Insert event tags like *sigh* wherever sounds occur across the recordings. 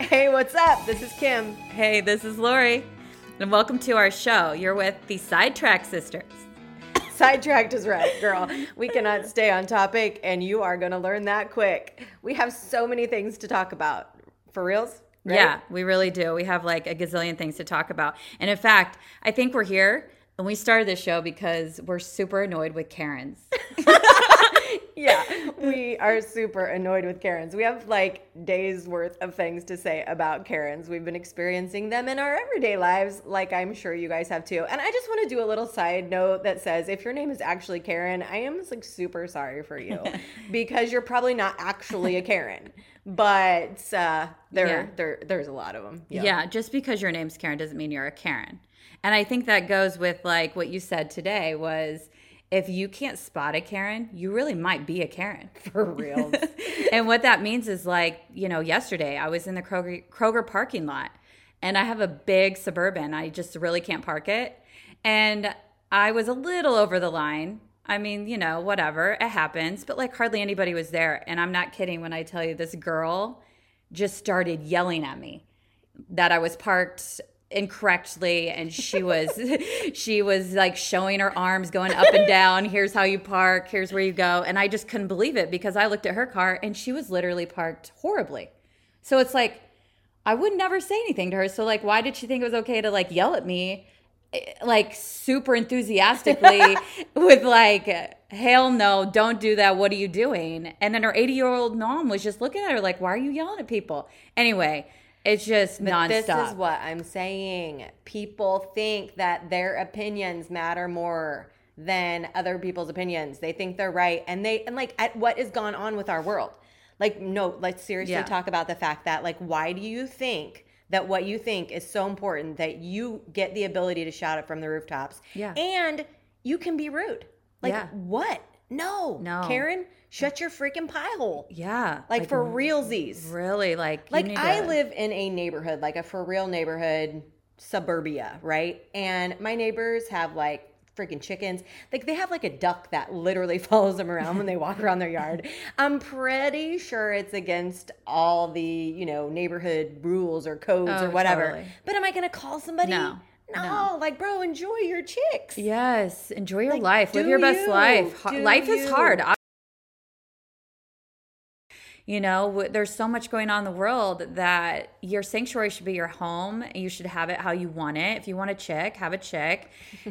Hey, what's up? This is Kim. Hey, this is Lori, and welcome to our show. You're with the Sidetrack Sisters. Sidetracked is right, girl. We cannot stay on topic, and you are going to learn that quick. We have so many things to talk about. For reals? Right? Yeah, we really do. We have like a gazillion things to talk about. And in fact, I think we're here and we started this show because we're super annoyed with Karens. *laughs* yeah, *laughs* we are super annoyed with Karens. We have like days worth of things to say about Karens. We've been experiencing them in our everyday lives, like I'm sure you guys have too. And I just want to do a little side note that says if your name is actually Karen, I am like super sorry for you *laughs* because you're probably not actually a Karen. But uh, there, yeah. there, there's a lot of them. Yeah. yeah, just because your name's Karen doesn't mean you're a Karen. And I think that goes with like what you said today was if you can't spot a Karen, you really might be a Karen. *laughs* For real. *laughs* and what that means is like, you know, yesterday I was in the Kroger, Kroger parking lot and I have a big suburban. I just really can't park it. And I was a little over the line. I mean, you know, whatever, it happens, but like hardly anybody was there. And I'm not kidding when I tell you this girl just started yelling at me that I was parked incorrectly and she was *laughs* she was like showing her arms going up and down here's how you park here's where you go and i just couldn't believe it because i looked at her car and she was literally parked horribly. So it's like i would never say anything to her. So like why did she think it was okay to like yell at me eh, like super enthusiastically *laughs* with like hell no don't do that what are you doing? And then her 80 year old mom was just looking at her like why are you yelling at people? Anyway it's just but nonstop. This is what I'm saying. People think that their opinions matter more than other people's opinions. They think they're right, and they and like at what is gone on with our world. Like, no, let's seriously yeah. talk about the fact that like, why do you think? That what you think is so important that you get the ability to shout it from the rooftops. Yeah. And you can be rude. Like, yeah. what? No. No. Karen, shut your freaking pie hole. Yeah. Like, like for realsies. Really? Like, like I to... live in a neighborhood, like a for real neighborhood, suburbia, right? And my neighbors have like freaking chickens. Like they have like a duck that literally *laughs* follows them around when they walk around their yard. *laughs* I'm pretty sure it's against all the, you know, neighborhood rules or codes oh, or whatever. Totally. But am I going to call somebody? No. No, no, like bro, enjoy your chicks. Yes, enjoy your like, life. Live your best you. life. Do life you. is hard. You know, there's so much going on in the world that your sanctuary should be your home. You should have it how you want it. If you want a chick, have a chick.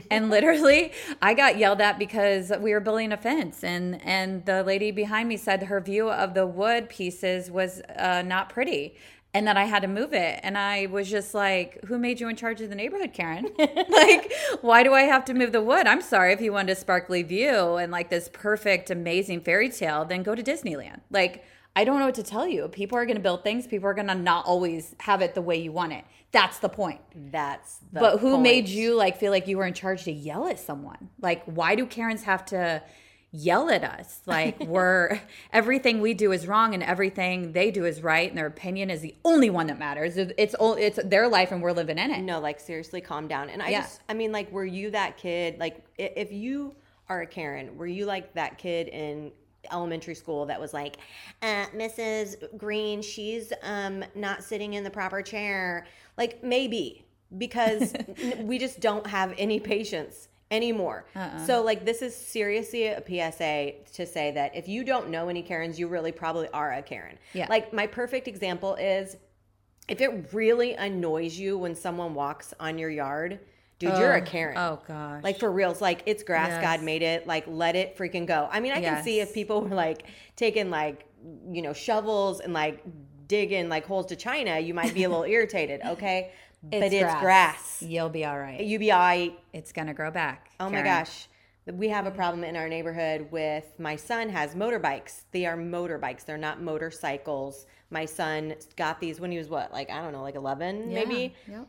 and *laughs* literally, I got yelled at because we were building a fence, and and the lady behind me said her view of the wood pieces was uh, not pretty and then I had to move it. And I was just like, who made you in charge of the neighborhood, Karen? *laughs* like, why do I have to move the wood? I'm sorry if you wanted a sparkly view and like this perfect, amazing fairy tale, then go to Disneyland. Like, I don't know what to tell you. People are going to build things. People are going to not always have it the way you want it. That's the point. That's But who point. made you like feel like you were in charge to yell at someone? Like why do Karens have to yell at us? Like *laughs* we're everything we do is wrong and everything they do is right and their opinion is the only one that matters. It's all it's their life and we're living in it. No, like seriously calm down. And I yeah. just I mean like were you that kid like if you are a Karen, were you like that kid in elementary school that was like, uh, Mrs. Green, she's um, not sitting in the proper chair. Like maybe because *laughs* we just don't have any patience anymore. Uh-uh. So like this is seriously a PSA to say that if you don't know any Karens, you really probably are a Karen. Yeah. Like my perfect example is if it really annoys you when someone walks on your yard Dude, oh, you're a Karen. Oh gosh. Like for reals. Like it's grass. Yes. God made it. Like let it freaking go. I mean, I yes. can see if people were like taking like, you know, shovels and like digging like holes to China, you might be a little *laughs* irritated. Okay. It's but it's grass. You'll be all right. You'll be all right. It's gonna grow back. Oh Karen. my gosh. We have a problem in our neighborhood with my son has motorbikes. They are motorbikes. They're not motorcycles. My son got these when he was what, like I don't know, like eleven, yeah. maybe. Yep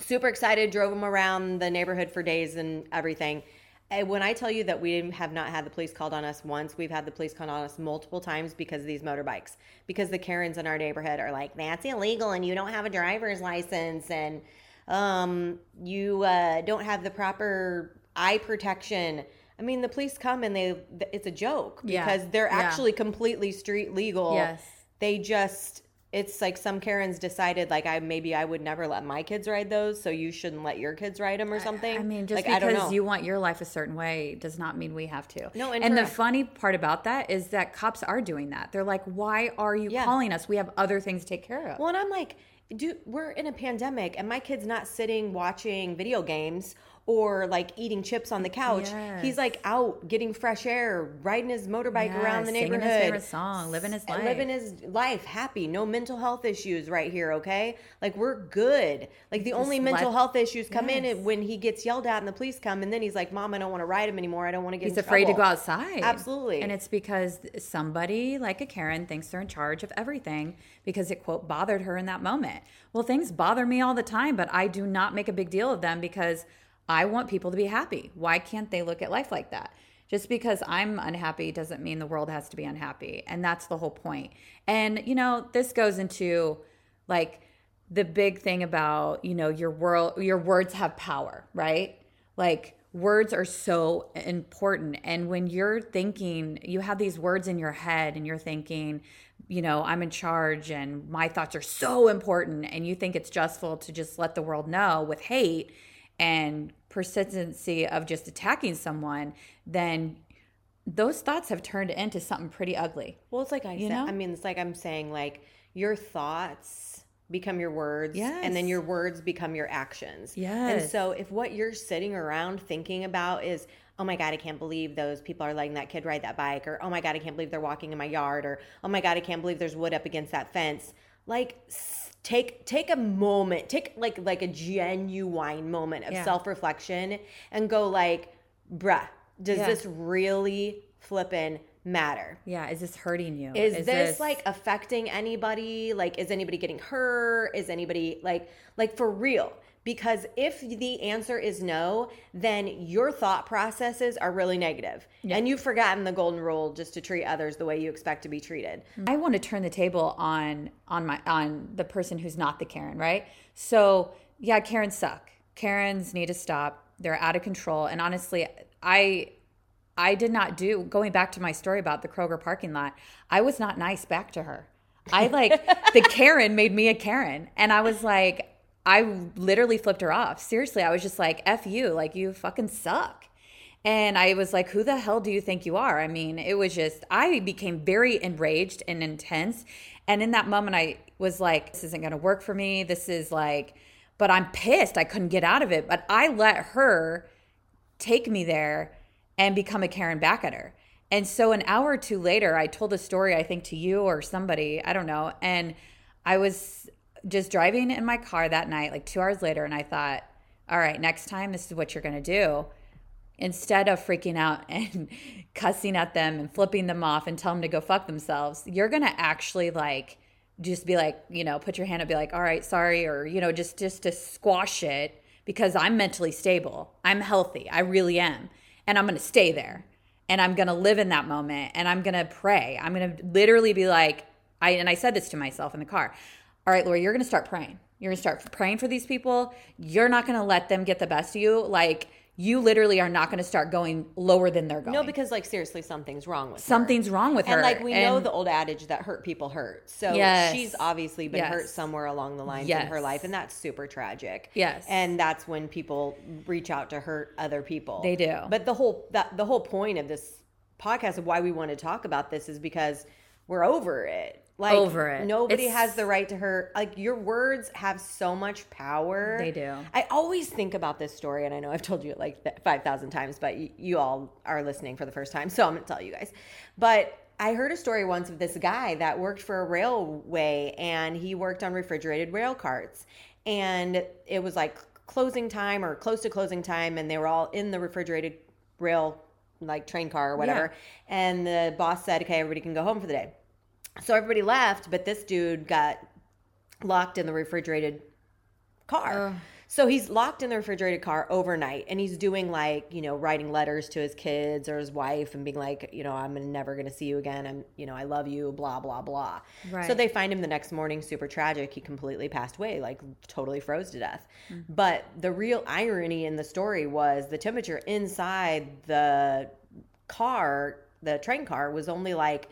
super excited, drove him around the neighborhood for days and everything. And when I tell you that we have not had the police called on us once, we've had the police called on us multiple times because of these motorbikes. Because the Karens in our neighborhood are like, that's illegal and you don't have a driver's license and um, you uh, don't have the proper eye protection. I mean, the police come and they, it's a joke because yeah. they're actually yeah. completely street legal. Yes. They just it's like some Karens decided like I maybe I would never let my kids ride those, so you shouldn't let your kids ride them or something. I mean, just like, because you want your life a certain way does not mean we have to. No, and, and the funny part about that is that cops are doing that. They're like, "Why are you Yeah. calling us? We have other things to take care of." Well, and I'm like, dude, we're in a pandemic, and my kid's not sitting watching video games or like eating chips on the couch. Yes. He's like out getting fresh air, riding his motorbike Yes, around the neighborhood. singing his favorite song, living his life. living his life, happy, no mental health issues right here. Okay, like we're good. Like the only mental health issues come in when he gets yelled at and the police come, and then he's like, "Mom, I don't want to ride him anymore. I don't want to get." He's afraid to go outside. Absolutely. And it's because somebody like a Karen thinks they're in charge of everything because it, quote, bothered her in that moment. Well, things bother me all the time, but I do not make a big deal of them because I want people to be happy. Why can't they look at life like that? Just because I'm unhappy doesn't mean the world has to be unhappy. And that's the whole point. And, you know, this goes into like the big thing about, you know, your world, your words have power, right? Like words are so important. And when you're thinking, you have these words in your head and you're thinking, you know, I'm in charge and my thoughts are so important. And you think it's justful to just let the world know with hate and persistency of just attacking someone, then those thoughts have turned into something pretty ugly. Well, it's like I said. know? I mean, it's like I'm saying, like your thoughts become your words, Yeah. and then your words become your actions. Yeah. And so, if what you're sitting around thinking about is, oh my god, I can't believe those people are letting that kid ride that bike, or oh my god, I can't believe they're walking in my yard, or oh my god, I can't believe there's wood up against that fence. Like, take take a moment, take like like a genuine moment of Yeah. self reflection, and go like, bruh, does Yeah. this really flippin' matter? Yeah, is this hurting you? is, this, like affecting anybody like is anybody getting hurt is anybody like like for real because if the answer is no then your thought processes are really negative and you've forgotten the golden rule just to treat others the way you expect to be treated I want to turn the table on on my on the person who's not the Karen, right? So yeah, Karens suck. Karens need to stop. They're out of control. And honestly, I I did not do going back to my story about the Kroger parking lot. I was not nice back to her. I like *laughs* the Karen made me a Karen, and I was like, I literally flipped her off. Seriously, I was just like, "F you!" Like you fucking suck. And I was like, who the hell do you think you are? I mean, it was just, I became very enraged and intense. And in that moment, I was like, this isn't going to work for me. This is like, but I'm pissed. I couldn't get out of it. But I let her take me there and become a Karen back at her. And so an hour or two later, I told a story, I think to you or somebody, I don't know. And I was just driving in my car that night, like two hours later, and I thought, all right, next time, this is what you're going to do. Instead of freaking out *laughs* and cussing at them and flipping them off and tell them to go fuck themselves, you're going to actually like, just be like, you know, put your hand up, be like, all right, sorry, or, you know, just, just to squash it because I'm mentally stable. I'm healthy. I really am. And I'm going to stay there and I'm going to live in that moment and I'm going to pray. I'm going to literally be like, I, and I said this to myself in the car. All right, Lori, you're going to start praying. You're going to start praying for these people. You're not going to let them get the best of you. Like, you literally are not going to start going lower than they're going. no because like seriously something's wrong with her. something's wrong with her. and like we know the old adage that hurt people hurt so Yes. she's obviously been Yes. hurt somewhere along the lines in her life and that's super tragic Yes. and that's when people reach out to hurt other people They do. but the whole that the whole point of this podcast of why we want to talk about this is because we're over it like Over it. nobody It's- has the right to hurt like your words have so much power They do. I always think about this story, and I know I've told you it like 5,000 times, but y- you all are listening for the first time, so I'm going to tell you guys. But I heard a story once of this guy that worked for a railway, and he worked on refrigerated rail carts. And it was like closing time or close to closing time, and they were all in the refrigerated rail, like train car or whatever. And the boss said, okay, everybody can go home for the day. So everybody left, but this dude got locked in the refrigerated car. So he's locked in the refrigerated car overnight and he's doing like, you know, writing letters to his kids or his wife and being like, you know, I'm never going to see you again. I'm, you know, I love you, blah, blah, blah. So they find him the next morning, super tragic. He completely passed away, like totally froze to death. Mm. But the real irony in the story was the temperature inside the car, the train car, was only like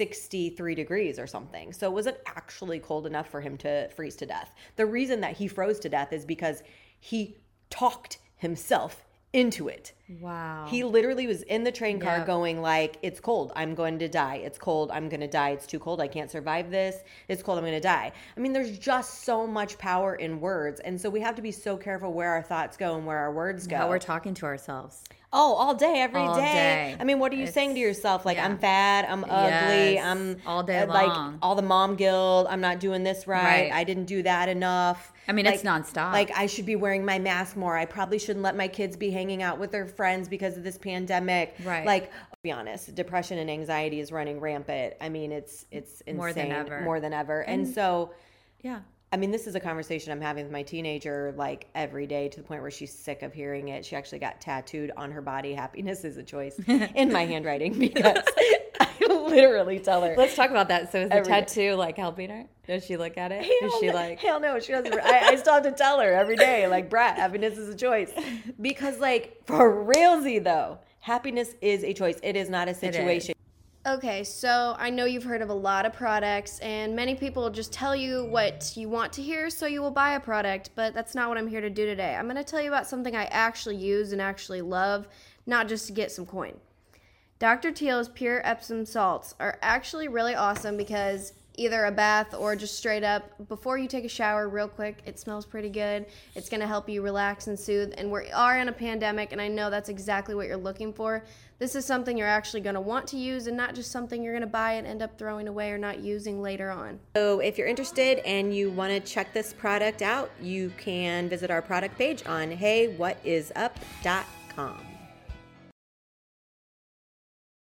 63 degrees or something. So it wasn't actually cold enough for him to freeze to death. The reason that he froze to death is because he talked himself into it. Wow. He literally was in the train car Yep. going like, "It's cold. I'm going to die. It's cold. I'm going to die. It's too cold. I can't survive this. It's cold. I'm going to die." I mean, there's just so much power in words, and so we have to be so careful where our thoughts go and where our words go. How we're talking to ourselves. Oh, all day, every day. All day. I mean, what are you saying to yourself? Like, I'm fat, I'm ugly, Yes, I'm all day uh, like long. all the mom guilt. I'm not doing this right. Right. I didn't do that enough. I mean, like, it's nonstop. Like, I should be wearing my mask more. I probably shouldn't let my kids be hanging out with their friends because of this pandemic. Right. Like, I'll be honest, depression and anxiety is running rampant. I mean, it's it's insane More than ever. More than ever. and so. Yeah. I mean, this is a conversation I'm having with my teenager like every day to the point where she's sick of hearing it. She actually got tattooed on her body, happiness is a choice, *laughs* in my handwriting because *laughs* I literally tell her. Let's talk about that. So is the Every day. tattoo like helping her? Does she look at it? Hell Is she no, like hell no, she doesn't. I, I still have to tell her every day, like, Brat, happiness is a choice. *laughs* Because, like, for realsy though, happiness is a choice. It is not a situation. Okay, so I know you've heard of a lot of products, and many people just tell you what you want to hear, so you will buy a product, but that's not what I'm here to do today. I'm going to tell you about something I actually use and actually love, not just to get some coin. Dr. Teal's pure Epsom salts are actually really awesome because either a bath or just straight up before you take a shower real quick it smells pretty good it's going to help you relax and soothe and we are in a pandemic and i know that's exactly what you're looking for this is something you're actually going to want to use and not just something you're going to buy and end up throwing away or not using later on So, if you're interested and you want to check this product out, you can visit our product page on heywhatisup.com.